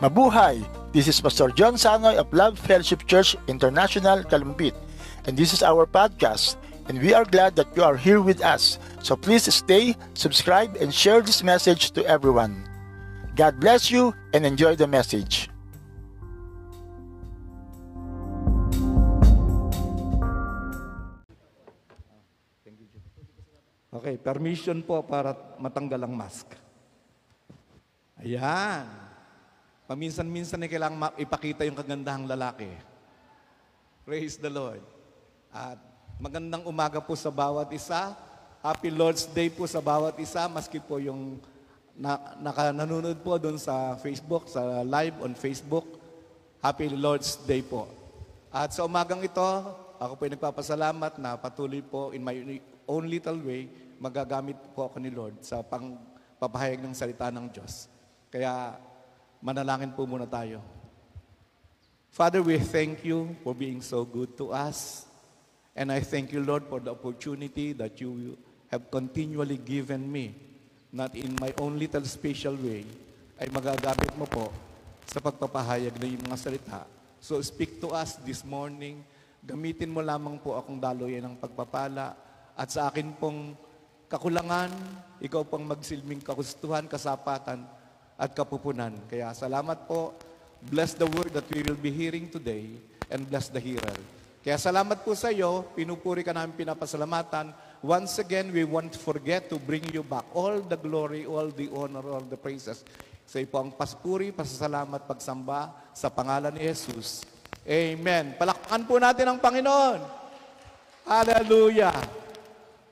Mabuhay! This is Pastor John Sanoy of Love Fellowship Church International, Kalumpit. And this is our podcast. And we are glad that you are here with us. So please stay, subscribe, and share this message to everyone. God bless you and enjoy the message. Okay, permission po para matanggal ang mask. Ayan. Paminsan-minsan ay kailangan ma- ipakita yung kagandahang lalaki. Praise the Lord. At magandang umaga po sa bawat isa. Happy Lord's Day po sa bawat isa, maski po yung na, naka, po doon sa Facebook, sa live on Facebook. Happy Lord's Day po. At sa umagang ito, ako po ay nagpapasalamat na patuloy po in my own little way, magagamit po ako ni Lord sa pangpapahayag ng salita ng Diyos. Kaya manalangin po muna tayo. Father, we thank you for being so good to us. And I thank you, Lord, for the opportunity that you have continually given me, not in my own little special way, ay magagamit mo po sa pagpapahayag ng iyong mga salita. So speak to us this morning. Gamitin mo lamang po akong daloy ng pagpapala at sa akin pong kakulangan, ikaw pang magsilbing kagustuhan, kasapatan, at kapupunan. Kaya salamat po. Bless the word that we will be hearing today and bless the hearer. Kaya salamat po sa iyo, pinupuri ka namin pinapasalamatan. Once again, we won't forget to bring you back all the glory, all the honor, all the praises. Sa iyo po ang paspuri, pasasalamat, pagsamba sa pangalan ni Jesus. Amen. Palakpakan po natin ang Panginoon. Hallelujah.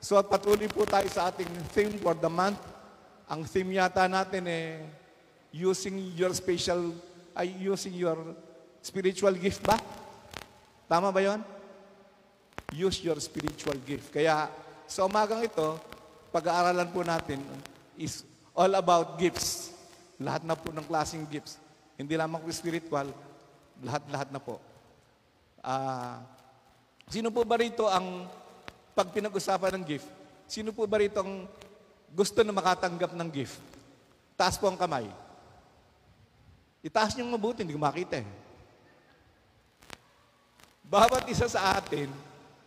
So patuloy po tayo sa ating theme for the month. Ang theme yata natin eh, using your special, ay using your spiritual gift ba? Tama ba yon? Use your spiritual gift. Kaya sa umagang ito, pag-aaralan po natin is all about gifts. Lahat na po ng klaseng gifts. Hindi lamang po spiritual, lahat-lahat na po. Ah, sino po ba rito ang pag pinag-usapan ng gift, sino po ba rito ang gusto na makatanggap ng gift? Taas po ang kamay. Itaas niyong mabuti, hindi ko makita eh. Bawat isa sa atin,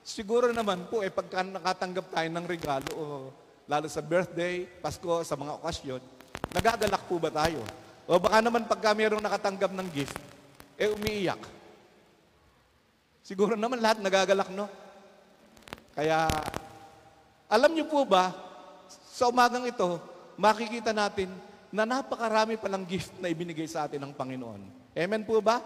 siguro naman po, eh, pagka nakatanggap tayo ng regalo, o lalo sa birthday, Pasko, sa mga okasyon, nagagalak po ba tayo? O baka naman pagka mayroong nakatanggap ng gift, eh umiiyak. Siguro naman lahat nagagalak, no? Kaya, alam niyo po ba, sa umagang ito, makikita natin na napakarami palang gift na ibinigay sa atin ng Panginoon. Amen po ba?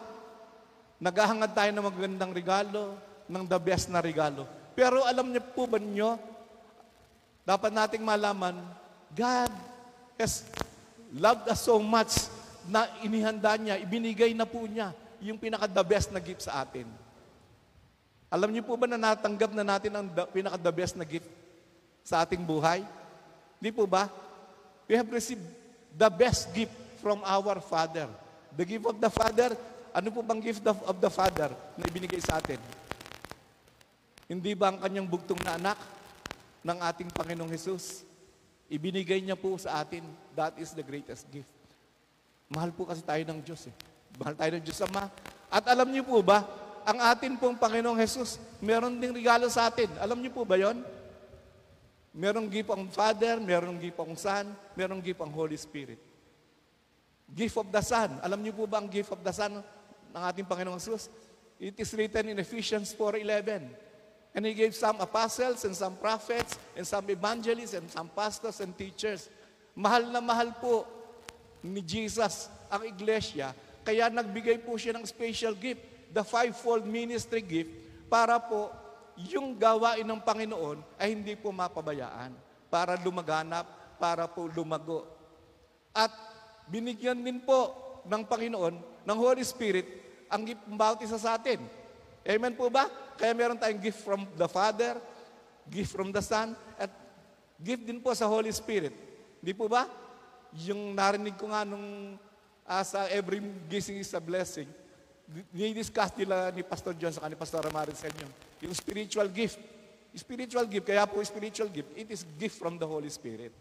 Naghahangad tayo ng magandang regalo, ng the best na regalo. Pero alam niyo po ba niyo, dapat nating malaman, God has loved us so much na inihanda niya, ibinigay na po niya yung pinaka-the best na gift sa atin. Alam niyo po ba na natanggap na natin ang the, pinaka-the best na gift sa ating buhay? Hindi po ba? We have received the best gift from our Father. The gift of the Father, ano po bang gift of, of the Father na ibinigay sa atin? Hindi ba ang kanyang bugtong na anak ng ating Panginoong Jesus? Ibinigay niya po sa atin. That is the greatest gift. Mahal po kasi tayo ng Diyos eh. Mahal tayo ng Diyos Ama. At alam niyo po ba, ang atin pong Panginoong Jesus, meron ding regalo sa atin. Alam niyo po ba yon? Merong gift ang Father, merong gift ang Son, merong gift ang Holy Spirit. Gift of the Son. Alam niyo po ba ang gift of the Son ng ating Panginoong Jesus? It is written in Ephesians 4.11. And He gave some apostles and some prophets and some evangelists and some pastors and teachers. Mahal na mahal po ni Jesus ang iglesia, kaya nagbigay po siya ng special gift, the fivefold ministry gift, para po yung gawain ng Panginoon ay hindi po mapabayaan, para lumaganap, para po lumago. At binigyan din po ng Panginoon, ng Holy Spirit, ang gift ng bawat isa sa atin. Amen po ba? Kaya meron tayong gift from the Father, gift from the Son, at gift din po sa Holy Spirit. Di po ba? Yung narinig ko nga nung uh, sa every gising is a blessing, ni-discuss nila ni Pastor John sa ni Pastor Amaris yun. Yung spiritual gift. Spiritual gift, kaya po spiritual gift, it is gift from the Holy Spirit.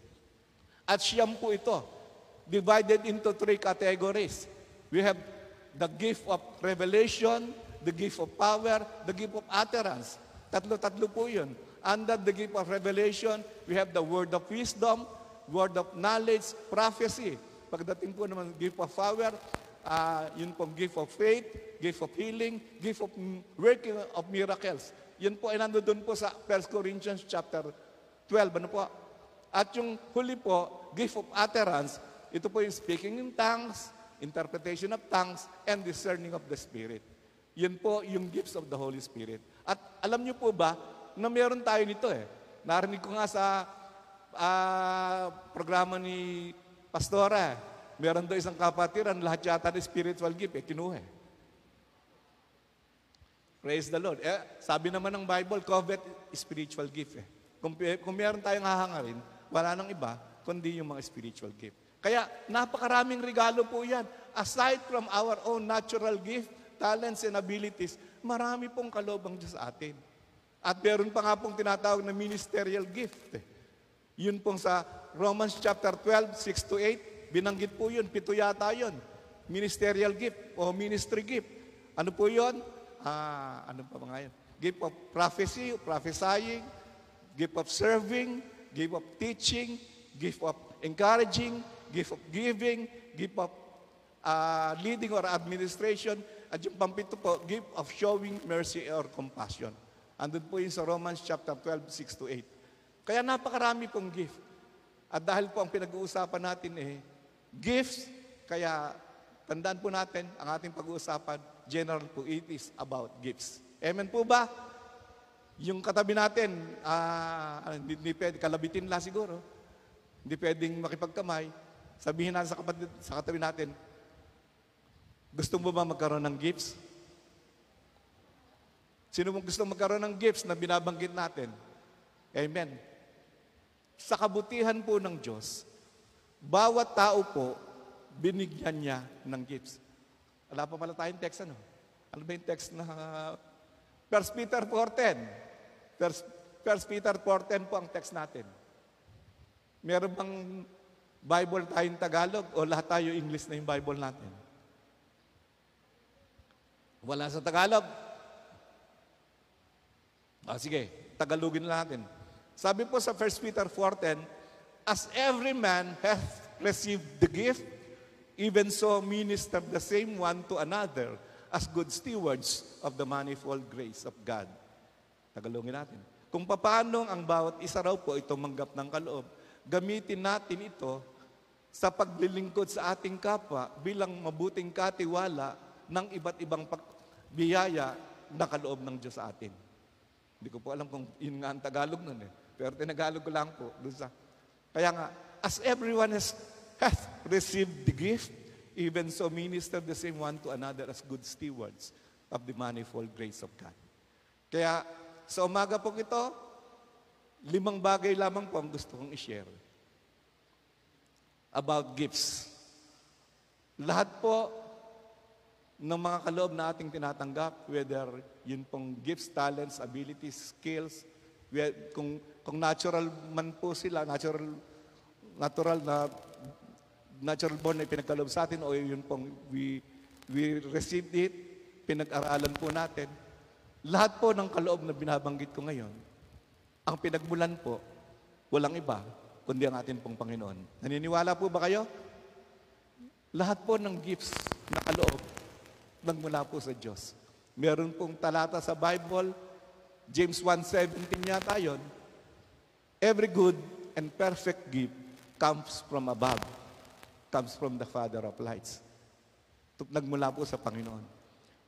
At siyam po ito, divided into three categories. We have the gift of revelation, the gift of power, the gift of utterance. Tatlo-tatlo po yun. Under the gift of revelation, we have the word of wisdom, word of knowledge, prophecy. Pagdating po naman gift of power, uh, yun pong gift of faith, gift of healing, gift of working of miracles. Yun po ay nandoon po sa 1 Corinthians chapter 12. Ano po? At yung huli po, gift of utterance, ito po yung speaking in tongues, interpretation of tongues, and discerning of the Spirit. Yun po yung gifts of the Holy Spirit. At alam niyo po ba, na meron tayo nito eh. Narinig ko nga sa uh, programa ni Pastora, meron daw isang kapatiran, lahat yata ng spiritual gift, eh, kinuha eh. Praise the Lord. Eh, sabi naman ng Bible, covet spiritual gift eh. Kung, kung meron tayong hahangarin, wala nang iba, kundi yung mga spiritual gift. Kaya napakaraming regalo po yan. Aside from our own natural gift, talents and abilities, marami pong kalobang Diyos sa atin. At meron pa nga pong tinatawag na ministerial gift. Eh. Yun pong sa Romans chapter 12, 6 to 8, binanggit po yun, pito yata yun. Ministerial gift o ministry gift. Ano po yun? Ah, ano pa mga yun? Gift of prophecy, prophesying, gift of serving, gift of teaching, gift of encouraging, gift of giving, gift of uh, leading or administration, at yung pampito po, gift of showing mercy or compassion. Andun po yun sa Romans chapter 12, 6 to 8. Kaya napakarami pong gift. At dahil po ang pinag-uusapan natin eh, gifts, kaya tandaan po natin, ang ating pag-uusapan, general po, it is about gifts. Amen po ba? Yung katabi natin, uh, hindi, hindi pwede, kalabitin lang siguro. Hindi pwedeng makipagkamay. Sabihin natin sa, kapatid, sa katabi natin, gusto mo ba magkaroon ng gifts? Sino mong gusto magkaroon ng gifts na binabanggit natin? Amen. Sa kabutihan po ng Diyos, bawat tao po, binigyan niya ng gifts. Wala pa pala tayong text, ano? Ano ba yung text na... First Peter 4.10. First, First Peter 4.10 po ang text natin. Meron bang Bible tayong Tagalog o lahat tayo English na yung Bible natin? Wala sa Tagalog. Ah, sige, Tagalogin natin. Sabi po sa 1 Peter 4.10, As every man hath received the gift, even so minister the same one to another as good stewards of the manifold grace of God. Tagalogin natin. Kung paano ang bawat isa raw po ay tumanggap ng kaloob, gamitin natin ito sa paglilingkod sa ating kapwa bilang mabuting katiwala ng iba't ibang biyaya na kaloob ng Diyos sa atin. Hindi ko po alam kung yun nga ang Tagalog nun eh. Pero tinagalog ko lang po. Dun sa, kaya nga, as everyone has hath received the gift, even so minister the same one to another as good stewards of the manifold grace of God. Kaya sa umaga po ito, limang bagay lamang po ang gusto kong i-share about gifts. Lahat po ng mga kaloob na ating tinatanggap, whether yun pong gifts, talents, abilities, skills, kung, kung natural man po sila, natural, natural na natural born na pinagkaloob sa atin o yun pong we, we received it, pinag-aralan po natin, lahat po ng kaloob na binabanggit ko ngayon, ang pinagmulan po, walang iba, kundi ang ating pong Panginoon. Naniniwala po ba kayo? Lahat po ng gifts na kaloob, nagmula po sa Diyos. Meron pong talata sa Bible, James 1.17 yata yun, Every good and perfect gift comes from above, comes from the Father of lights. Nagmula po sa Panginoon.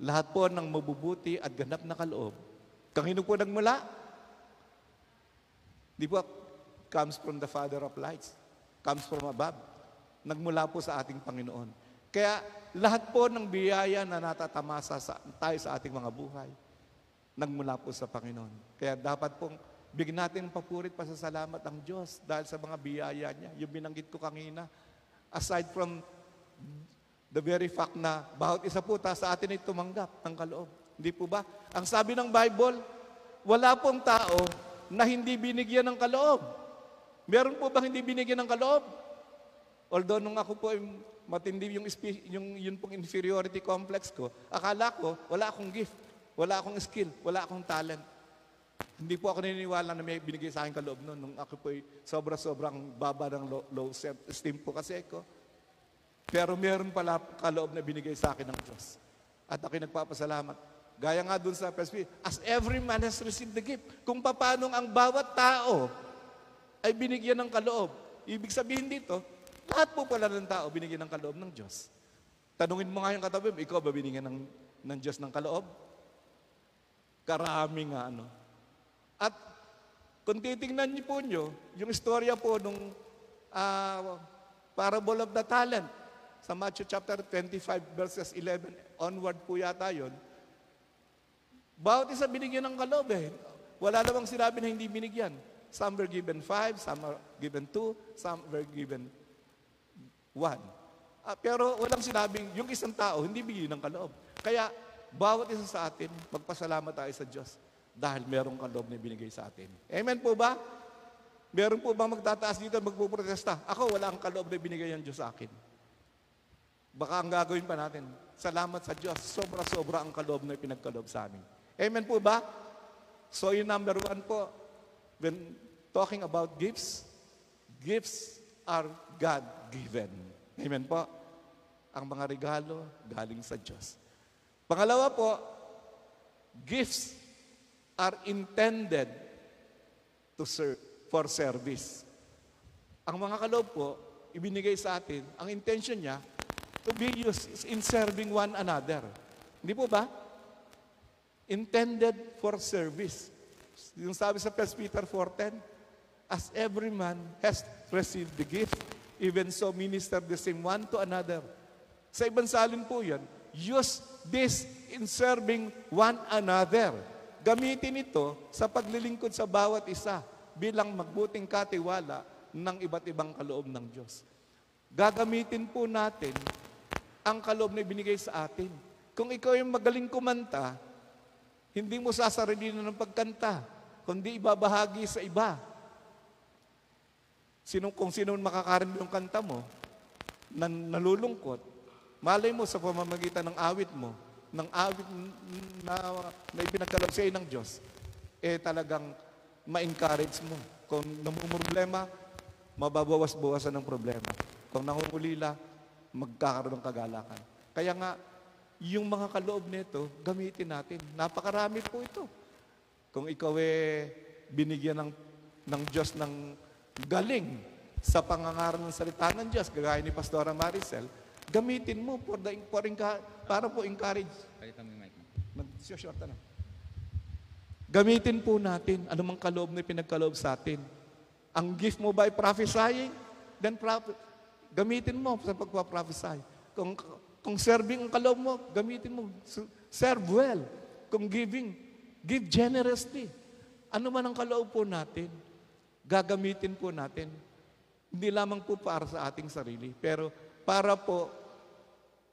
Lahat po ng mabubuti at ganap na kaloob, kanino po nagmula? Di po, comes from the Father of lights, comes from above. Nagmula po sa ating Panginoon. Kaya lahat po ng biyaya na natatamasa sa, tayo sa ating mga buhay, nagmula po sa Panginoon. Kaya dapat pong bigyan natin papurit pa sa salamat ang Diyos dahil sa mga biyaya niya. Yung binanggit ko kanina, aside from the very fact na bawat isa po ta sa atin ay tumanggap ng kaloob. Hindi po ba? Ang sabi ng Bible, wala pong tao na hindi binigyan ng kaloob. Meron po bang hindi binigyan ng kaloob? Although nung ako po matindi yung, yung yun pong inferiority complex ko, akala ko wala akong gift, wala akong skill, wala akong talent. Hindi po ako naniniwala na may binigay sa akin kaloob noon nung ako po sobra-sobrang baba ng low, low self-esteem po kasi ako. Pero meron pala kaloob na binigay sa akin ng Diyos. At ako'y nagpapasalamat. Gaya nga dun sa Peter, as every man has received the gift. Kung paano ang bawat tao ay binigyan ng kaloob. Ibig sabihin dito, lahat po pala ng tao binigyan ng kaloob ng Diyos. Tanungin mo nga yung katabi mo, ikaw ba binigyan ng, ng Diyos ng kaloob? Karami nga ano. At kung titingnan niyo po nyo, yung istorya po nung uh, parable of the talent, sa Matthew chapter 25 verses 11 onward po yata yon. Bawat isa binigyan ng kaloob eh. Wala namang sinabi na hindi binigyan. Some were given five, some were given two, some were given one. Ah, pero walang sinabing, yung isang tao, hindi bigyan ng kaloob. Kaya, bawat isa sa atin, magpasalamat tayo sa Diyos dahil merong kaloob na binigay sa atin. Amen po ba? Meron po bang magtataas dito magpuprotesta? Ako, wala ang kaloob na binigay ng Diyos sa akin. Baka ang gagawin pa natin, salamat sa Diyos, sobra-sobra ang kaloob na pinagkaloob sa amin. Amen po ba? So yung number one po, when talking about gifts, gifts are God-given. Amen po? Ang mga regalo galing sa Diyos. Pangalawa po, gifts are intended to serve for service. Ang mga kaloob po, ibinigay sa atin, ang intention niya, to be used in serving one another. Hindi po ba? Intended for service. Yung sabi sa 1 Peter 4.10, As every man has received the gift, even so minister the same one to another. Sa ibang salin po yan, use this in serving one another. Gamitin ito sa paglilingkod sa bawat isa bilang magbuting katiwala ng iba't ibang kaloob ng Diyos. Gagamitin po natin ang kaloob na binigay sa atin. Kung ikaw yung magaling kumanta, hindi mo sasarilin ng pagkanta, kundi ibabahagi sa iba. Sino, kung sino makakarinig ng kanta mo, na nalulungkot, malay mo sa pamamagitan ng awit mo, ng awit na, na ipinagkalab sa ng Diyos, eh talagang ma-encourage mo. Kung namumroblema, mababawas-bawasan ng problema. Kung nangungulila, magkakaroon ng kagalakan. Kaya nga, yung mga kaloob nito, gamitin natin. Napakarami po ito. Kung ikaw eh binigyan ng, ng Diyos ng galing sa pangangaral ng salita ng Diyos, gagaya ni Pastora Maricel, gamitin mo for the, for para po encourage. Palitan mo yung mic mo. Mag-short na. Gamitin po natin anumang kaloob na pinagkaloob sa atin. Ang gift mo by prophesying, then prophet, Gamitin mo sa pagpaprophesy. Kung, kung serving ang kaloob mo, gamitin mo. Serve well. Kung giving, give generously. Ano man ang kaloob po natin, gagamitin po natin. Hindi lamang po para sa ating sarili, pero para po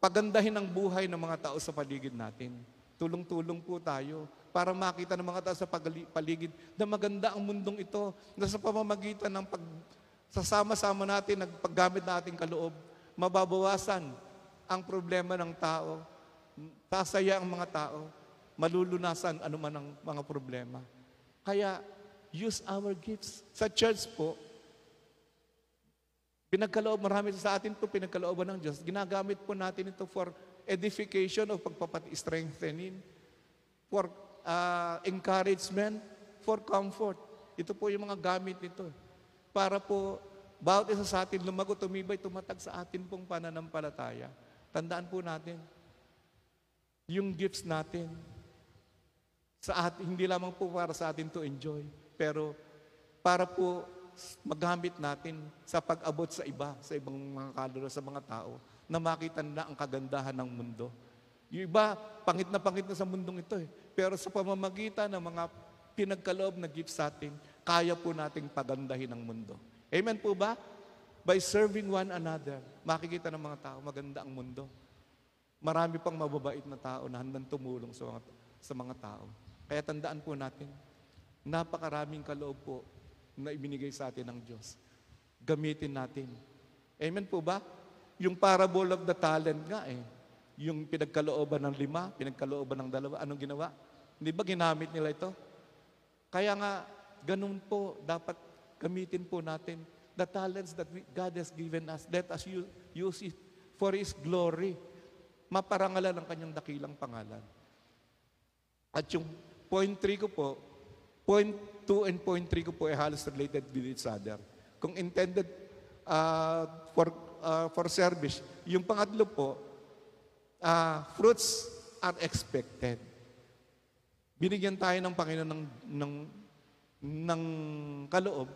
pagandahin ang buhay ng mga tao sa paligid natin. Tulong-tulong po tayo para makita ng mga tao sa paligid na maganda ang mundong ito na sa pamamagitan ng pag Sasama-sama natin, nagpaggamit na ating kaloob, mababawasan ang problema ng tao, tasaya ang mga tao, malulunasan anuman ang mga problema. Kaya, use our gifts. Sa church po, pinagkaloob, marami sa atin po pinagkalooban ng Diyos. Ginagamit po natin ito for edification o pagpapati-strengthening, for uh, encouragement, for comfort. Ito po yung mga gamit nito para po bawat isa sa atin lumago, tumibay, tumatag sa atin pong pananampalataya. Tandaan po natin, yung gifts natin, sa at, hindi lamang po para sa atin to enjoy, pero para po magamit natin sa pag-abot sa iba, sa ibang mga kaluluwa, sa mga tao, na makita na ang kagandahan ng mundo. Yung iba, pangit na pangit na sa mundong ito eh. Pero sa pamamagitan ng mga pinagkaloob na gifts sa atin, kaya po nating pagandahin ang mundo. Amen po ba? By serving one another, makikita ng mga tao, maganda ang mundo. Marami pang mababait na tao na handang tumulong sa mga, sa mga tao. Kaya tandaan po natin, napakaraming kaloob po na ibinigay sa atin ng Diyos. Gamitin natin Amen po ba? Yung parable of the talent nga eh. Yung pinagkalooban ng lima, pinagkalooban ng dalawa, anong ginawa? Hindi ba ginamit nila ito? Kaya nga, ganun po, dapat gamitin po natin the talents that we, God has given us. Let us use, use it for His glory. Maparangalan ang kanyang dakilang pangalan. At yung point 3 ko po, point 2 and point 3 ko po ay halos related with each other. Kung intended uh, for, uh, for service, yung pangatlo po, uh, fruits are expected. Binigyan tayo ng Panginoon ng, ng, ng kaloob,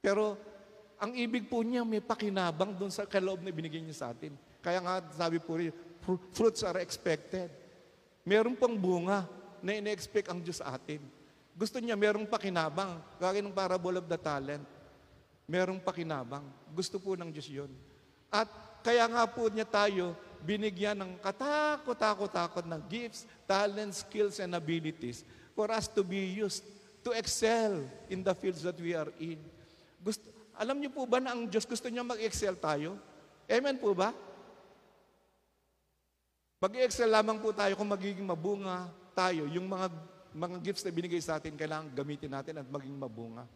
pero ang ibig po niya may pakinabang doon sa kaloob na binigyan niya sa atin. Kaya nga sabi po rin, fruits are expected. Meron pang bunga na ine-expect ang Diyos sa atin. Gusto niya merong pakinabang, gagawin ng parable of the talent. Merong pakinabang. Gusto po ng Diyos yun. At kaya nga po niya tayo binigyan ng katakot-takot-takot ng gifts, talents, skills, and abilities for us to be used to excel in the fields that we are in. Gusto, alam niyo po ba na ang Diyos gusto niya mag-excel tayo? Amen po ba? Mag-excel lamang po tayo kung magiging mabunga tayo. Yung mga, mga gifts na binigay sa atin, kailangan gamitin natin at maging mabunga.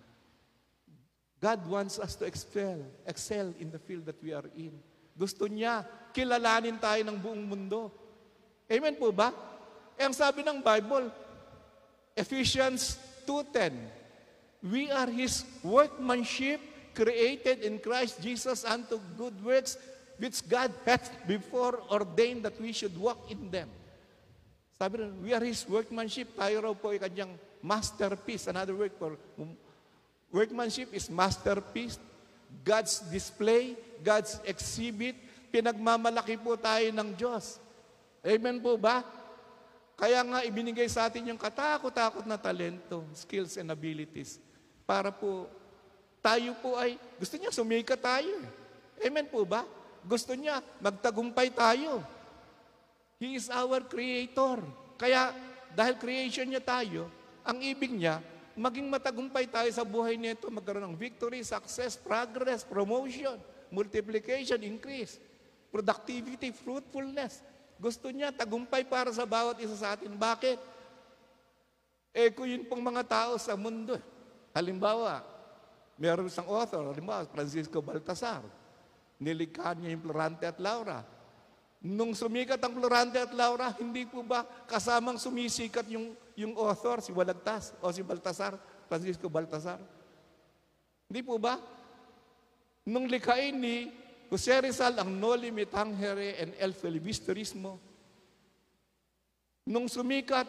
God wants us to excel, excel in the field that we are in. Gusto niya, kilalanin tayo ng buong mundo. Amen po ba? Eh, ang sabi ng Bible, Ephesians 2.10, We are His workmanship, created in Christ Jesus unto good works, which God hath before ordained that we should walk in them. Sabi rin, we are His workmanship. Tayo raw po ay kanyang masterpiece. Another word for workmanship is masterpiece. God's display, God's exhibit, pinagmamalaki po tayo ng Diyos. Amen po ba? Kaya nga ibinigay sa atin yung katakot-takot na talento, skills and abilities para po tayo po ay, gusto niya sumika tayo. Amen po ba? Gusto niya magtagumpay tayo. He is our creator. Kaya dahil creation niya tayo, ang ibig niya, maging matagumpay tayo sa buhay nito, magkaroon ng victory, success, progress, promotion, multiplication, increase, productivity, fruitfulness. Gusto niya tagumpay para sa bawat isa sa atin. Bakit? Eh kung yun pong mga tao sa mundo. Halimbawa, meron isang author, halimbawa, Francisco Baltasar. Nilikha niya yung Florante at Laura. Nung sumikat ang Florante at Laura, hindi po ba kasamang sumisikat yung, yung author, si Walagtas o si Baltasar, Francisco Baltasar? Hindi po ba? Nung likhain ni Jose Rizal ang Noli Me Tangere and El Filibusterismo, nung sumikat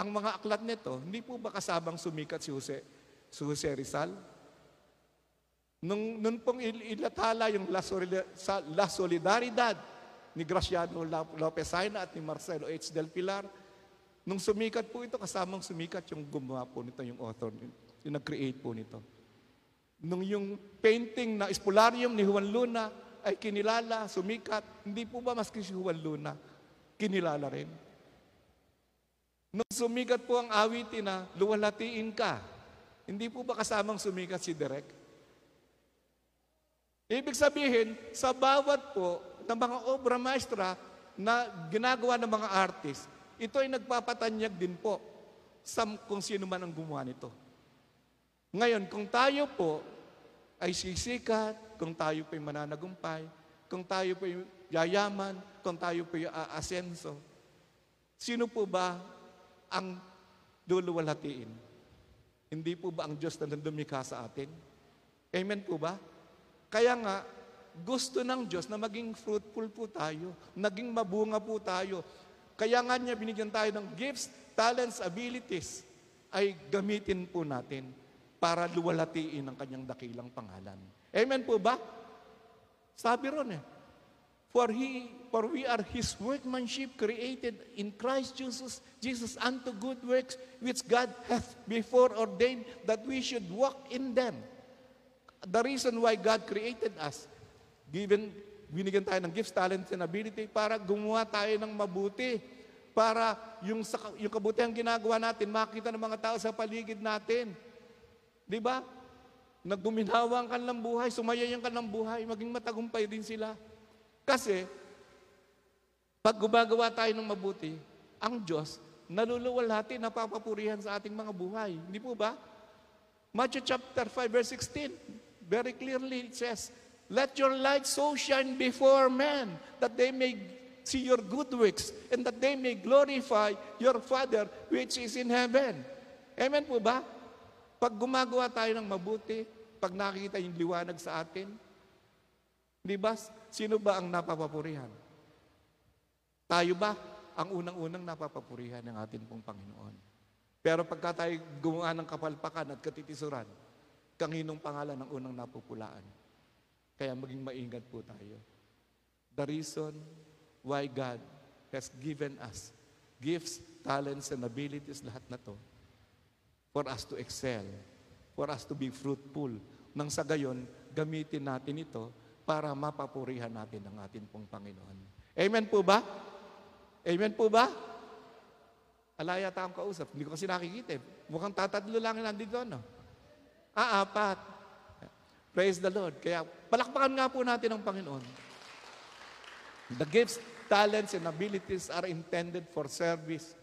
ang mga aklat nito, hindi po ba kasabang sumikat si Jose, si Jose Rizal? Nung, nung pong ilathala yung La, La Solidaridad, ni Graciano Lopez Saina at ni Marcelo H. Del Pilar. Nung sumikat po ito, kasamang sumikat yung gumawa po nito, yung author, yung nag-create po nito. Nung yung painting na Espularium ni Juan Luna ay kinilala, sumikat, hindi po ba maski si Juan Luna, kinilala rin. Nung sumikat po ang awitin na luwalatiin ka, hindi po ba kasamang sumikat si Derek? Ibig sabihin, sa bawat po ng mga obra maestra na ginagawa ng mga artist, ito ay nagpapatanyag din po sa kung sino man ang gumawa nito. Ngayon, kung tayo po ay sisikat, kung tayo po ay mananagumpay, kung tayo po ay yayaman, kung tayo po ay aasenso, sino po ba ang luluwalhatiin? Hindi po ba ang Diyos na nandumikha sa atin? Amen po ba? Kaya nga, gusto ng Diyos na maging fruitful po tayo, naging mabunga po tayo. Kaya nga niya binigyan tayo ng gifts, talents, abilities, ay gamitin po natin para luwalatiin ang kanyang dakilang pangalan. Amen po ba? Sabi ron eh, For he, for we are His workmanship created in Christ Jesus, Jesus unto good works which God hath before ordained that we should walk in them. The reason why God created us Given, binigyan tayo ng gifts, talents, and ability para gumawa tayo ng mabuti. Para yung, yung kabutihang ginagawa natin, makita ng mga tao sa paligid natin. Di ba? na guminhawa ang kanilang buhay, sumayay ang kanilang buhay, maging matagumpay din sila. Kasi, pag gumagawa tayo ng mabuti, ang Diyos, naluluwalhati, napapapurihan sa ating mga buhay. Hindi po ba? Matthew chapter 5 verse 16, very clearly it says, Let your light so shine before men that they may see your good works and that they may glorify your Father which is in heaven. Amen po ba? Pag gumagawa tayo ng mabuti, pag nakikita yung liwanag sa atin, di ba? Sino ba ang napapapurihan? Tayo ba ang unang-unang napapapurihan ng ating pong Panginoon? Pero pagka tayo gumawa ng kapalpakan at katitisuran, kanginong pangalan ang unang napupulaan? Kaya maging maingat po tayo. The reason why God has given us gifts, talents, and abilities, lahat na to, for us to excel, for us to be fruitful. Nang sa gayon, gamitin natin ito para mapapurihan natin ang ating pong Panginoon. Amen po ba? Amen po ba? Alaya ta akong kausap. Hindi ko kasi nakikita. eh. Mukhang tatatlo lang nandito, no? Ah. Praise the Lord. Kaya palakpakan nga po natin ang Panginoon. The gifts, talents, and abilities are intended for service.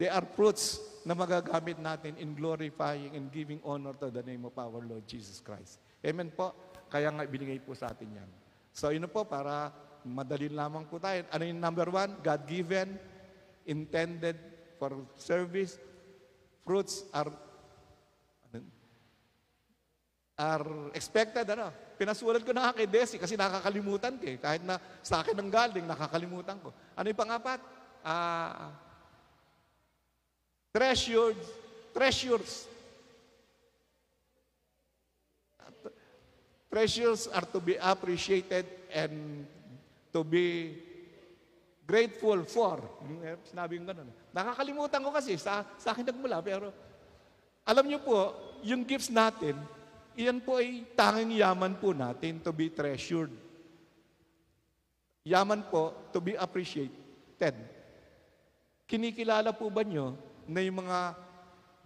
They are fruits na magagamit natin in glorifying and giving honor to the name of our Lord Jesus Christ. Amen po. Kaya nga binigay po sa atin yan. So yun po, para madali lamang po tayo. Ano yung number one? God-given, intended for service. Fruits are are expected, ano? Pinasulat ko na kay Desi kasi nakakalimutan ko eh. Kahit na sa akin ang galing, nakakalimutan ko. Ano yung pangapat? Ah, treasured, treasures. Treasures are to be appreciated and to be grateful for. Eh, Sinabi yung ganun. Nakakalimutan ko kasi, sa, sa akin nagmula, pero alam niyo po, yung gifts natin, iyan po ay tanging yaman po natin to be treasured. Yaman po to be appreciated. Kinikilala po ba nyo na yung mga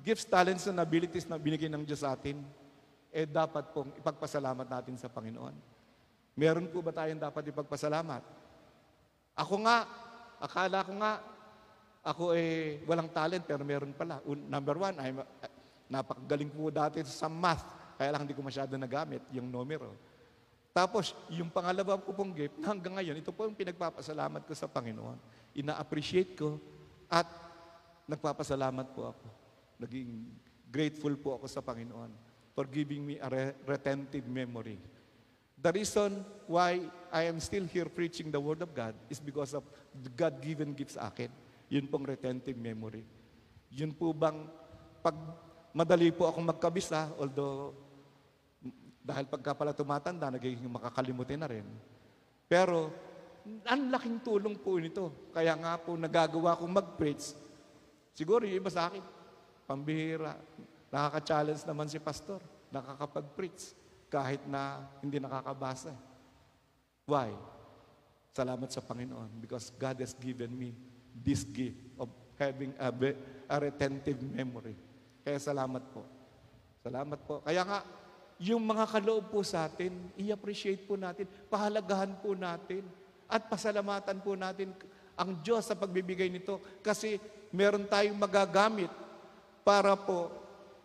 gifts, talents, and abilities na binigay ng Diyos sa atin, eh dapat pong ipagpasalamat natin sa Panginoon. Meron po ba tayong dapat ipagpasalamat? Ako nga, akala ko nga, ako eh walang talent pero meron pala. Number one, I'm, napakagaling po dati sa math. Kaya lang hindi ko masyado nagamit yung numero. Tapos, yung pangalawa ko pong gift, hanggang ngayon, ito po yung pinagpapasalamat ko sa Panginoon. Ina-appreciate ko at nagpapasalamat po ako. Naging grateful po ako sa Panginoon for giving me a re- retentive memory. The reason why I am still here preaching the Word of God is because of the God-given gifts akin. Yun pong retentive memory. Yun po bang, pag madali po akong magkabisa, although dahil pagka pala tumatanda, nagiging makakalimutin na rin. Pero, ang laking tulong po nito. Kaya nga po, nagagawa kong mag-preach. Siguro yung iba sa akin, pambihira. Nakaka-challenge naman si pastor. Nakakapag-preach. Kahit na hindi nakakabasa. Why? Salamat sa Panginoon because God has given me this gift of having a, a retentive memory. Kaya salamat po. Salamat po. Kaya nga, yung mga kaloob po sa atin, i-appreciate po natin, pahalagahan po natin, at pasalamatan po natin ang Diyos sa pagbibigay nito kasi meron tayong magagamit para po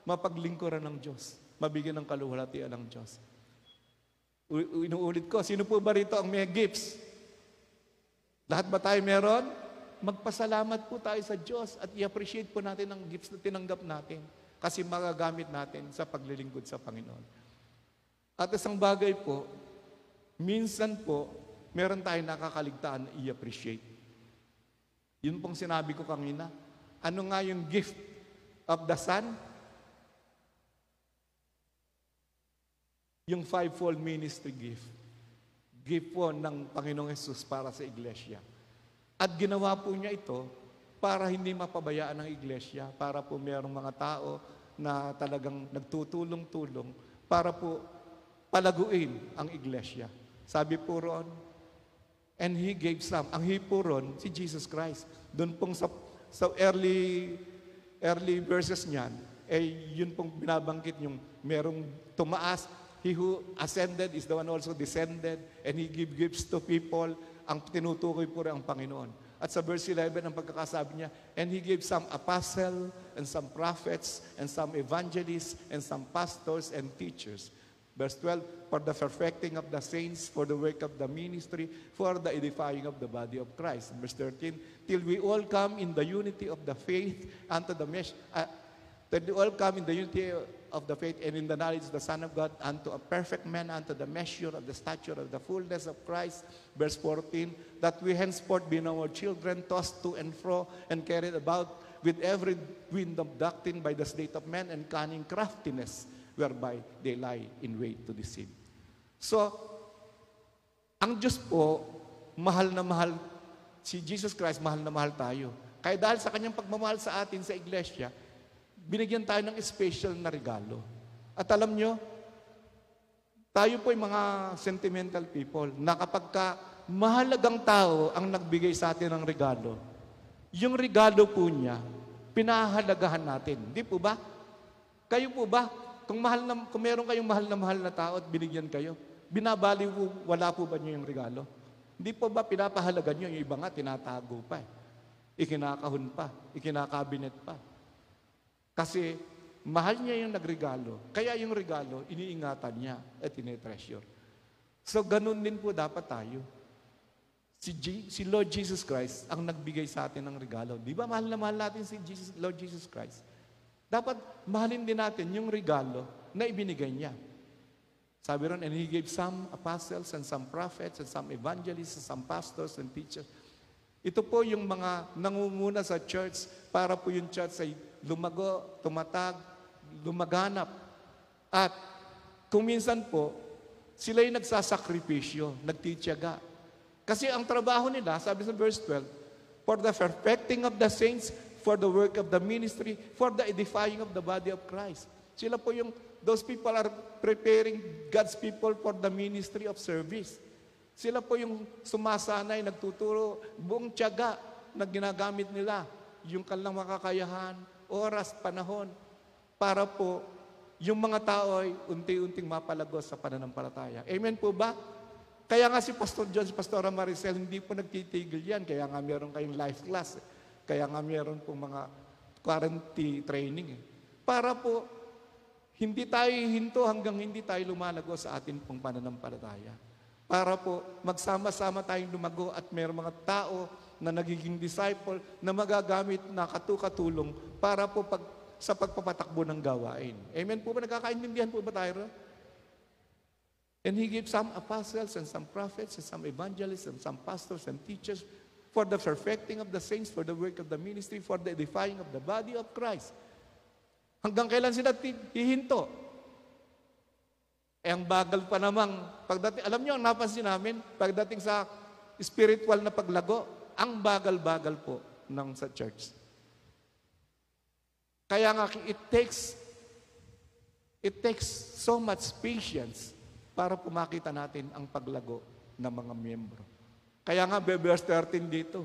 mapaglingkuran ng Diyos, mabigyan ng kaluwalhatian ng Diyos. U- Inuulit ko, sino po ba rito ang may gifts? Lahat ba tayo meron? Magpasalamat po tayo sa Diyos at i-appreciate po natin ang gifts na tinanggap natin kasi magagamit natin sa paglilingkod sa Panginoon. At isang bagay po, minsan po, meron tayong nakakaligtaan na i-appreciate. Yun pong sinabi ko kanina. Ano nga yung gift of the Son? Yung fivefold ministry gift. Gift po ng Panginoong Yesus para sa iglesia. At ginawa po niya ito para hindi mapabayaan ng iglesia, para po merong mga tao na talagang nagtutulong-tulong para po palaguin ang iglesia. Sabi po roon, and He gave some. Ang He po roon, si Jesus Christ. Doon pong sa, sa early, early verses niyan, eh yun pong binabanggit yung merong tumaas, he who ascended is the one also descended, and he give gifts to people. Ang tinutukoy po rin ang Panginoon. At sa verse 11, ang pagkakasabi niya, And He gave some apostle, and some prophets, and some evangelists, and some pastors and teachers. Verse 12, For the perfecting of the saints, for the work of the ministry, for the edifying of the body of Christ. Verse 13, Till we all come in the unity of the faith unto the mesh, uh, till we all come in the unity of the faith and in the knowledge of the Son of God, unto a perfect man, unto the measure of the stature of the fullness of Christ. Verse 14, that we henceforth be no more children, tossed to and fro, and carried about with every wind of doctrine by the state of men and cunning craftiness, whereby they lie in wait to deceive. So, ang Diyos po, mahal na mahal, si Jesus Christ, mahal na mahal tayo. Kaya dahil sa kanyang pagmamahal sa atin sa iglesia, binigyan tayo ng special na regalo. At alam nyo, tayo po ay mga sentimental people na kapag ka mahalagang tao ang nagbigay sa atin ng regalo, yung regalo po niya, pinahalagahan natin. Di po ba? Kayo po ba? Kung, mahal na, kung meron kayong mahal na mahal na tao at binigyan kayo, binabali po, wala po ba niyo yung regalo? Hindi po ba pinapahalaga niyo? Yung iba nga, tinatago pa eh. Ikinakahon pa, ikinakabinet pa. Kasi mahal niya yung nagregalo. Kaya yung regalo, iniingatan niya at tinetreasure. So ganun din po dapat tayo. Si, G- si Lord Jesus Christ ang nagbigay sa atin ng regalo. Di ba mahal na mahal natin si Jesus, Lord Jesus Christ? Dapat mahalin din natin yung regalo na ibinigay niya. Sabi ron, and He gave some apostles and some prophets and some evangelists and some pastors and teachers. Ito po yung mga nangunguna sa church para po yung church ay lumago, tumatag, lumaganap. At kung minsan po, sila yung nagsasakripisyo, nagtitiyaga. Kasi ang trabaho nila, sabi sa verse 12, for the perfecting of the saints, for the work of the ministry, for the edifying of the body of Christ. Sila po yung, those people are preparing God's people for the ministry of service. Sila po yung sumasanay, nagtuturo, buong tiyaga na ginagamit nila, yung kanilang makakayahan, oras, panahon, para po yung mga tao ay unti-unting mapalagos sa pananampalataya. Amen po ba? Kaya nga si Pastor John, si Pastora Maricel, hindi po nagtitigil yan. Kaya nga meron kayong life class. Eh. Kaya nga meron pong mga quarantine training. Eh. Para po, hindi tayo hinto hanggang hindi tayo lumalago sa atin pong pananampalataya. Para po, magsama-sama tayong lumago at meron mga tao na nagiging disciple na magagamit na katukatulong para po pag, sa pagpapatakbo ng gawain. Amen po ba? Nagkakaintindihan po ba tayo? And He gave some apostles and some prophets and some evangelists and some pastors and teachers for the perfecting of the saints, for the work of the ministry, for the edifying of the body of Christ. Hanggang kailan sila hihinto? Eh, ang bagal pa namang, pagdating, alam niyo, ang napansin namin, pagdating sa spiritual na paglago, ang bagal-bagal po ng sa church. Kaya nga, it takes, it takes so much patience para pumakita natin ang paglago ng mga miyembro. Kaya nga, verse 13 dito,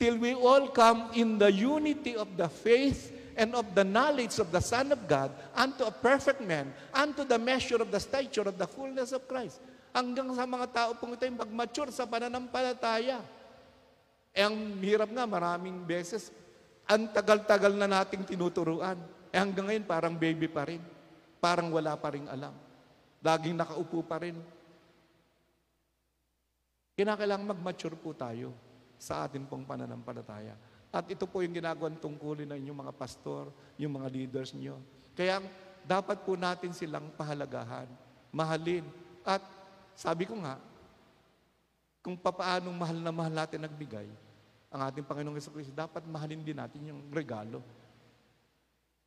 Till we all come in the unity of the faith and of the knowledge of the Son of God unto a perfect man, unto the measure of the stature of the fullness of Christ. Hanggang sa mga tao pong ito yung mag-mature sa pananampalataya. Eh, ang hirap nga, maraming beses, ang tagal-tagal na nating tinuturuan. Eh, hanggang ngayon, parang baby pa rin. Parang wala pa rin alam. Laging nakaupo pa rin. Kinakailangan mag-mature po tayo sa atin pong pananampalataya. At ito po yung ginagawang tungkulin ng inyong mga pastor, yung mga leaders nyo. Kaya dapat po natin silang pahalagahan, mahalin. At sabi ko nga, kung papaanong mahal na mahal natin nagbigay, ang ating Panginoong Yeso Cristo, dapat mahalin din natin yung regalo.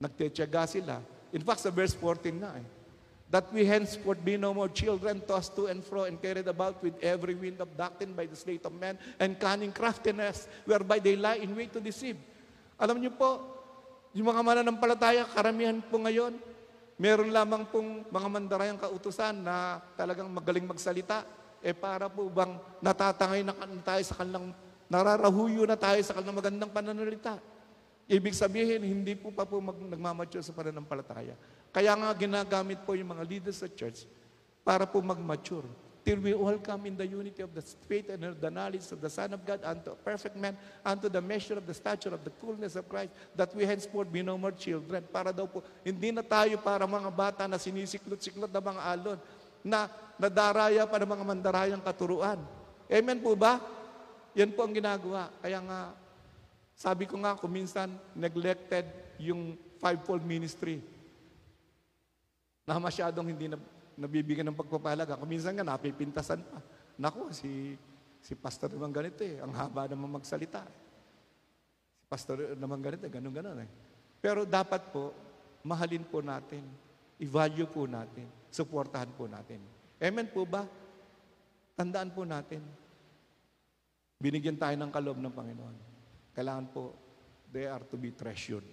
Nagtetyaga sila. In fact, sa verse 14 nga eh, that we henceforth be no more children tossed to and fro and carried about with every wind of doctrine by the sleight of men and cunning craftiness whereby they lie in wait to deceive. Alam niyo po, yung mga mananampalataya, karamihan po ngayon, meron lamang pong mga mandarayang kautusan na talagang magaling magsalita, eh para po bang natatangay na tayo sa kanilang, nararahuyo na tayo sa kanilang magandang pananalita. Ibig sabihin, hindi po pa po mag, nagmamature sa pananampalataya. Kaya nga ginagamit po yung mga leaders sa church para po mag-mature. Till we all come in the unity of the faith and the knowledge of the Son of God unto a perfect man, unto the measure of the stature of the fullness of Christ, that we henceforth be no more children. Para daw po, hindi na tayo para mga bata na sinisiklot-siklot na mga alon, na nadaraya pa ng mga mandarayang katuruan. Amen po ba? Yan po ang ginagawa. Kaya nga, sabi ko nga, kuminsan, neglected yung fivefold ministry na masyadong hindi na, nabibigyan ng pagpapalaga. Kuminsan nga, napipintasan pa. Naku, si, si pastor naman ganito eh. Ang haba naman magsalita. Si pastor naman ganito, ganun-ganun eh. Pero dapat po, mahalin po natin. I-value po natin. Suportahan po natin. Amen po ba? Tandaan po natin. Binigyan tayo ng kaloob ng Panginoon. Kailangan po, they are to be treasured.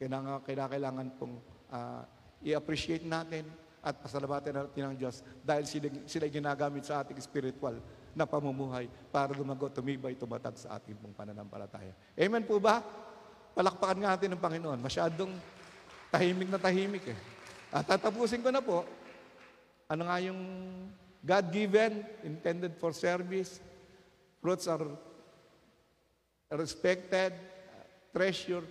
Kailangan, kailangan pong ah, i-appreciate natin at pasalamatan natin ang Diyos dahil sila, sila ginagamit sa ating spiritual na pamumuhay para lumago, tumibay, tumatag sa ating pong pananampalataya. Amen po ba? Palakpakan nga natin ng Panginoon. Masyadong tahimik na tahimik eh. At tatapusin ko na po, ano nga yung God-given, intended for service, fruits are respected, treasured,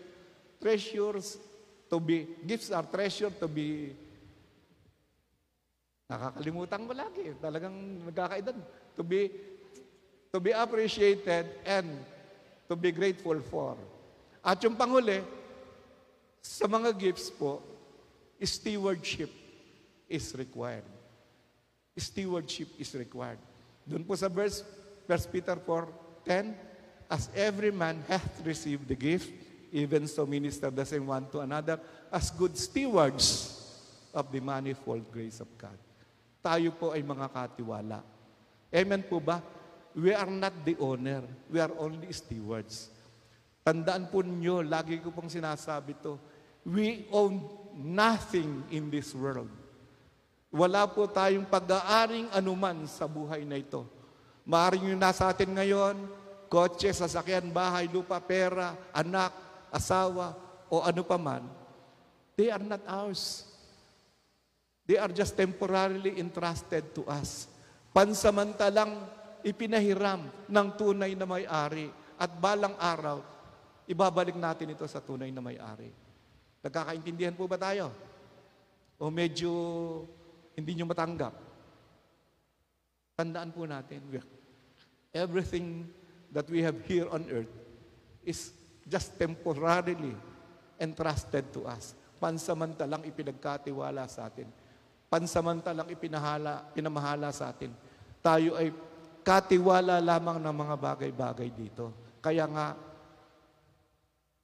treasures to be, gifts are treasured to be, nakakalimutan mo lagi, talagang nagkakaedad, to be, to be appreciated and to be grateful for. At yung panghuli, sa mga gifts po, stewardship is required. Stewardship is required. Doon po sa verse, 1 Peter 4:10, As every man hath received the gift, even so minister the same one to another, as good stewards of the manifold grace of God. Tayo po ay mga katiwala. Amen po ba? We are not the owner. We are only stewards. Tandaan po ninyo, lagi ko pong sinasabi to, we own nothing in this world. Wala po tayong pag-aaring anuman sa buhay na ito. Maaring yung nasa atin ngayon, kotse, sasakyan, bahay, lupa, pera, anak, asawa, o ano pa man, they are not ours. They are just temporarily entrusted to us. Pansamantalang ipinahiram ng tunay na may-ari at balang araw, ibabalik natin ito sa tunay na may-ari. Nagkakaintindihan po ba tayo? O medyo hindi nyo matanggap? Tandaan po natin, everything that we have here on earth is just temporarily entrusted to us. Pansamantalang ipinagkatiwala sa atin. Pansamantalang ipinahala, pinamahala sa atin. Tayo ay katiwala lamang ng mga bagay-bagay dito. Kaya nga,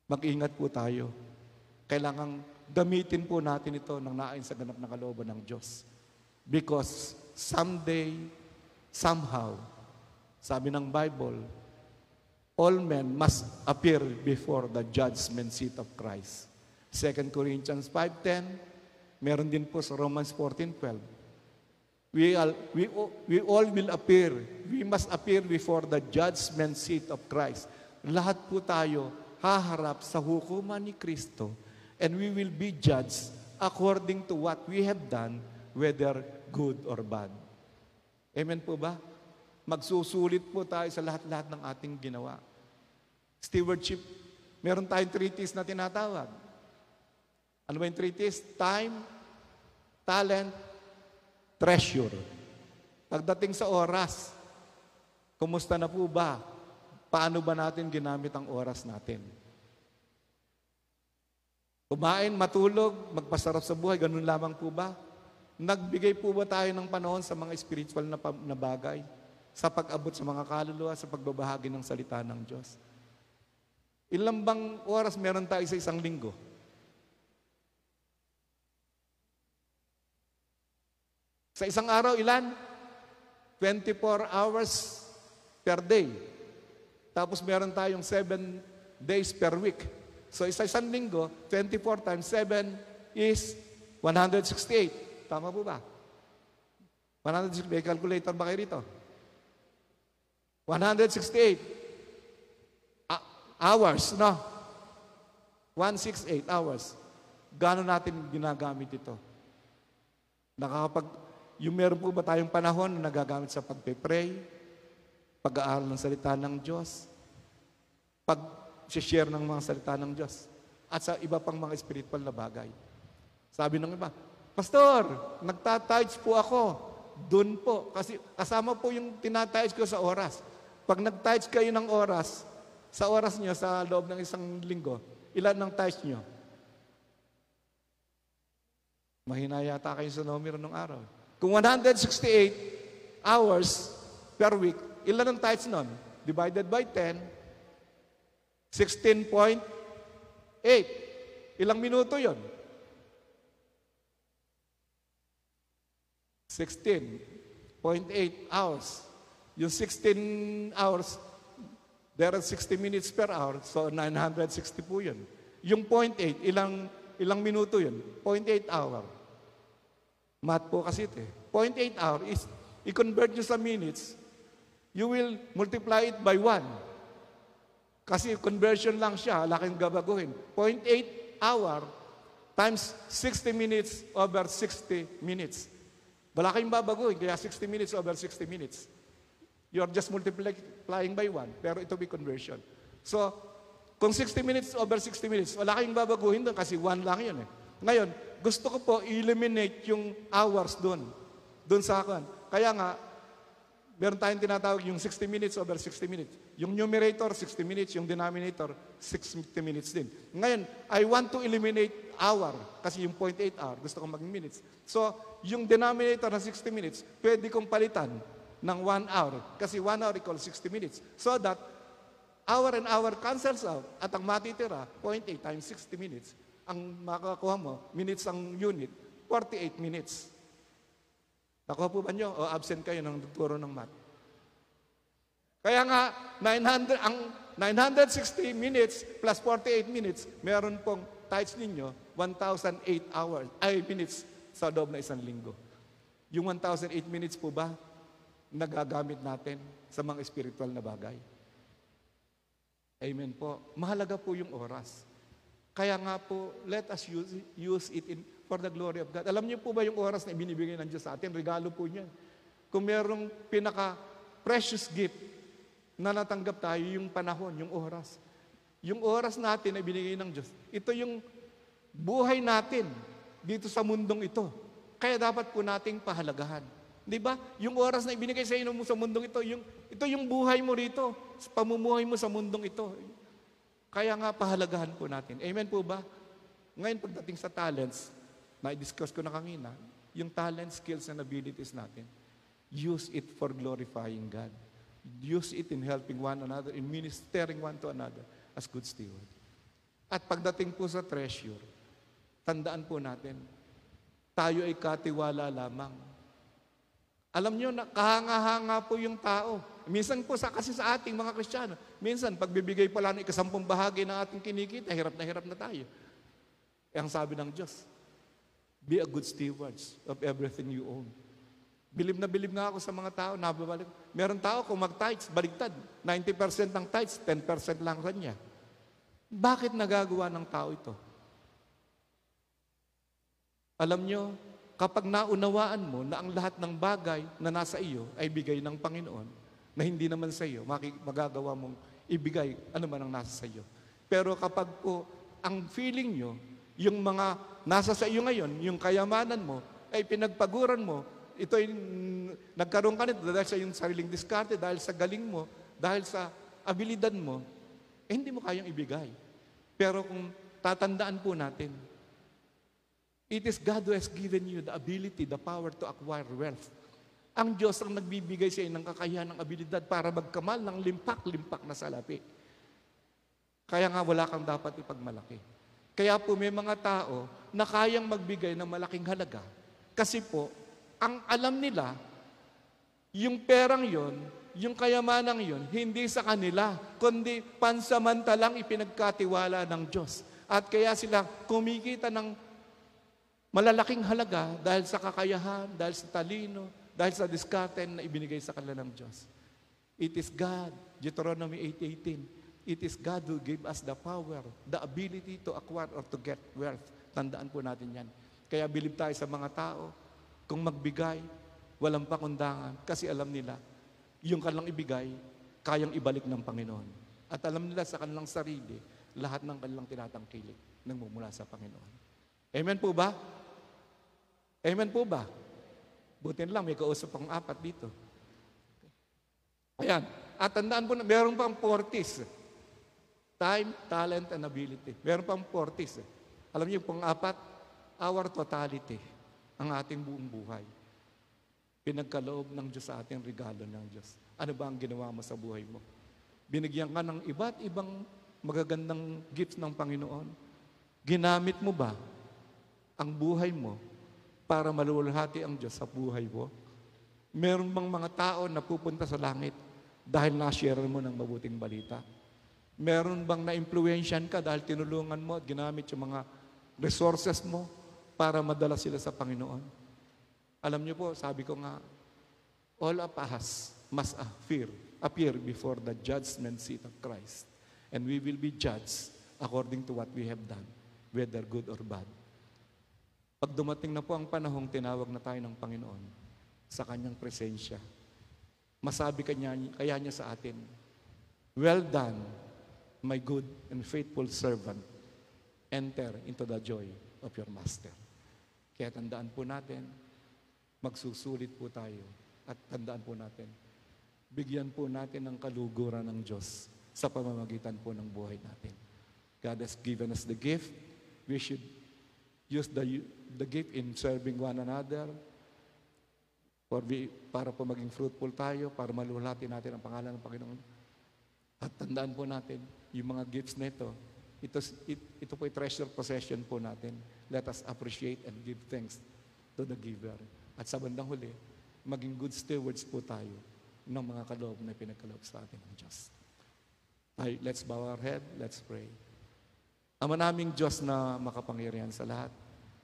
mag-ingat po tayo. Kailangang gamitin po natin ito ng naayon sa ganap na kalooban ng Diyos. Because someday, somehow, sabi ng Bible, all men must appear before the judgment seat of Christ. 2 Corinthians 5.10, meron din po sa Romans 14.12. We all, we, we all will appear. We must appear before the judgment seat of Christ. Lahat po tayo haharap sa hukuman ni Kristo and we will be judged according to what we have done, whether good or bad. Amen po ba? Magsusulit po tayo sa lahat-lahat ng ating ginawa. Stewardship, meron tayong three T's na tinatawag. Ano ba yung three T's? Time, talent, treasure. Pagdating sa oras, kumusta na po ba? Paano ba natin ginamit ang oras natin? Kumain, matulog, magpasarap sa buhay, ganun lamang po ba? Nagbigay po ba tayo ng panahon sa mga spiritual na, na bagay? Sa pag-abot sa mga kaluluwa, sa pagbabahagi ng salita ng Diyos? Ilang bang oras meron tayo sa isang linggo? Sa isang araw, ilan? 24 hours per day. Tapos meron tayong 7 days per week. So isa isang linggo, 24 times 7 is 168. Tama po ba? 168. May calculator ba kayo rito? 168 a- hours, no? 168 hours. Gano'n natin ginagamit ito? Nakakapag, yung meron po ba tayong panahon na nagagamit sa pagpe-pray, pag-aaral ng salita ng Diyos, pag-share ng mga salita ng Diyos, at sa iba pang mga spiritual na bagay. Sabi ng iba, Pastor, nagtatides po ako. Doon po. Kasi kasama po yung tinatides ko sa oras. Pag nagtides kayo ng oras, sa oras nyo, sa loob ng isang linggo, ilan ng tides nyo? Mahina yata kayo sa numero ng araw. Kung 168 hours per week, ilan ang tides nun? Divided by 10, 16.8. Ilang minuto yon? 16.8 hours. Yung 16 hours, there are 60 minutes per hour, so 960 po yun. Yung 0.8, ilang, ilang minuto yun? 0.8 hour. Math po kasi ito eh. 0.8 hour is, i-convert nyo sa minutes, you will multiply it by 1. Kasi conversion lang siya, laking gabaguhin. 0.8 hour times 60 minutes over 60 minutes. Wala babaguhin, kaya 60 minutes over 60 minutes. You are just multiplying by 1, pero ito be conversion. So, kung 60 minutes over 60 minutes, wala kayong babaguhin doon kasi 1 lang yun eh. Ngayon, gusto ko po eliminate yung hours doon. Doon sa akin. Kaya nga, meron tayong tinatawag yung 60 minutes over 60 minutes. Yung numerator, 60 minutes. Yung denominator, 60 minutes din. Ngayon, I want to eliminate hour. Kasi yung 0.8 hour, gusto ko maging minutes. So, yung denominator na 60 minutes, pwede kong palitan ng 1 hour. Kasi 1 hour equals 60 minutes. So that, hour and hour cancels out. At ang matitira, 0.8 times 60 minutes. Ang makakuha mo, minutes ang unit, 48 minutes. Nakuha po ba nyo? O absent kayo ng turo ng math? Kaya nga, 900, ang 960 minutes plus 48 minutes, meron pong tides ninyo, 1,008 hours, ay minutes sa loob na isang linggo. Yung 1,008 minutes po ba, nagagamit natin sa mga spiritual na bagay? Amen po. Mahalaga po yung oras. Kaya nga po, let us use, use it in for the glory of God. Alam niyo po ba yung oras na ibinibigay ng Diyos sa atin? Regalo po niya. Kung merong pinaka-precious gift na natanggap tayo, yung panahon, yung oras. Yung oras natin na binigay ng Diyos. Ito yung buhay natin dito sa mundong ito. Kaya dapat po nating pahalagahan. Di ba? Yung oras na ibinigay sa inyo sa mundong ito, yung, ito yung buhay mo rito, pamumuhay mo sa mundong ito. Kaya nga pahalagahan po natin. Amen po ba? Ngayon pagdating sa talents, na-discuss ko na kanina, yung talent, skills, and abilities natin, use it for glorifying God. Use it in helping one another, in ministering one to another as good steward. At pagdating po sa treasure, tandaan po natin, tayo ay katiwala lamang. Alam nyo, kahanga-hanga po yung tao. Minsan po, sa, kasi sa ating mga Kristiyano, minsan, pagbibigay pala ng ikasampung bahagi ng ating kinikita, hirap na hirap na tayo. Eh, ang sabi ng Diyos, Be a good stewards of everything you own. Bilib na bilib nga ako sa mga tao, nababalik. Meron tao kung mag-tithes, baligtad. 90% ng tithes, 10% lang kanya. Bakit nagagawa ng tao ito? Alam nyo, kapag naunawaan mo na ang lahat ng bagay na nasa iyo ay bigay ng Panginoon, na hindi naman sa iyo, magagawa mong ibigay ano man ang nasa sa iyo. Pero kapag po, ang feeling nyo, yung mga nasa sa iyo ngayon, yung kayamanan mo, ay pinagpaguran mo, ito ay nagkaroon ka nito dahil sa yung sariling diskarte, dahil sa galing mo, dahil sa abilidad mo, eh hindi mo kayang ibigay. Pero kung tatandaan po natin, it is God who has given you the ability, the power to acquire wealth. Ang Diyos ang nagbibigay sa iyo ng kakayahan ng abilidad para magkamal ng limpak-limpak na salapi. Kaya nga wala kang dapat ipagmalaki. Kaya po may mga tao na kayang magbigay ng malaking halaga. Kasi po, ang alam nila, yung perang yon, yung kayamanang yon, hindi sa kanila, kundi pansamantalang ipinagkatiwala ng Diyos. At kaya sila kumikita ng malalaking halaga dahil sa kakayahan, dahil sa talino, dahil sa diskarte na ibinigay sa kanila ng Diyos. It is God, Deuteronomy 8.18, It is God who gave us the power, the ability to acquire or to get wealth. Tandaan po natin yan. Kaya bilib tayo sa mga tao, kung magbigay, walang pakundangan. Kasi alam nila, yung kanilang ibigay, kayang ibalik ng Panginoon. At alam nila sa kanilang sarili, lahat ng kanilang tinatangkilik nagmumula sa Panginoon. Amen po ba? Amen po ba? Buti lang, may kausap akong apat dito. Ayan. At tandaan po na, meron pang 40s. Time, talent, and ability. Meron pang 40s. Alam niyo pong apat, our totality, ang ating buong buhay. Pinagkaloob ng Diyos sa ating regalo ng Diyos. Ano ba ang ginawa mo sa buhay mo? Binigyan ka ng iba't ibang magagandang gifts ng Panginoon. Ginamit mo ba ang buhay mo para malulhati ang Diyos sa buhay mo? Meron bang mga tao na pupunta sa langit dahil na-share mo ng mabuting balita? Meron bang na-influensyan ka dahil tinulungan mo at ginamit yung mga resources mo para madala sila sa Panginoon? Alam niyo po, sabi ko nga, all of us must appear, appear before the judgment seat of Christ. And we will be judged according to what we have done, whether good or bad. Pag dumating na po ang panahong tinawag na tayo ng Panginoon sa kanyang presensya, masabi kanya, kaya niya sa atin, Well done, my good and faithful servant. Enter into the joy of your master. Kaya tandaan po natin, magsusulit po tayo at tandaan po natin, bigyan po natin ng kaluguran ng Diyos sa pamamagitan po ng buhay natin. God has given us the gift. We should use the, the gift in serving one another for we, para po maging fruitful tayo, para malulati natin ang pangalan ng Panginoon. At tandaan po natin, yung mga gifts na ito, ito, it, ito po treasure possession po natin. Let us appreciate and give thanks to the giver. At sa bandang huli, maging good stewards po tayo ng mga kaloob na pinagkaloob sa atin ng Diyos. Ay, let's bow our head, let's pray. Ama naming Diyos na makapangyarihan sa lahat,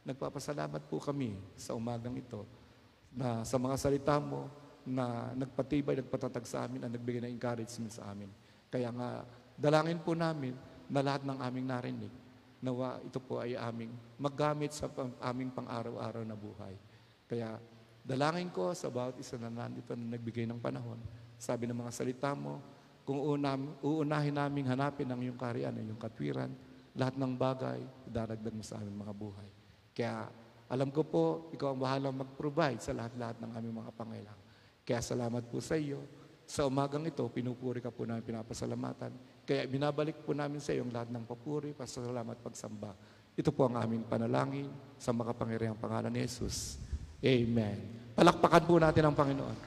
nagpapasalamat po kami sa umagang ito na sa mga salita mo na nagpatibay, nagpatatag sa amin at nagbigay ng encouragement sa amin. Kaya nga, dalangin po namin na lahat ng aming narinig, nawa ito po ay aming maggamit sa aming pang-araw-araw na buhay. Kaya dalangin ko sa bawat isa na nandito na nagbigay ng panahon, sabi ng mga salita mo, kung unam, uunahin naming hanapin ang iyong kariyan, ang iyong katwiran, lahat ng bagay, daragdag mo sa aming mga buhay. Kaya alam ko po, ikaw ang bahalang mag-provide sa lahat-lahat ng aming mga pangailangan. Kaya salamat po sa iyo. Sa umagang ito, pinupuri ka po namin, pinapasalamatan. Kaya binabalik po namin sa iyo ang lahat ng papuri, pasalamat, pagsamba. Ito po ang aming panalangin sa makapangyarihang pangalan ni Jesus. Amen. Palakpakan po natin ang Panginoon.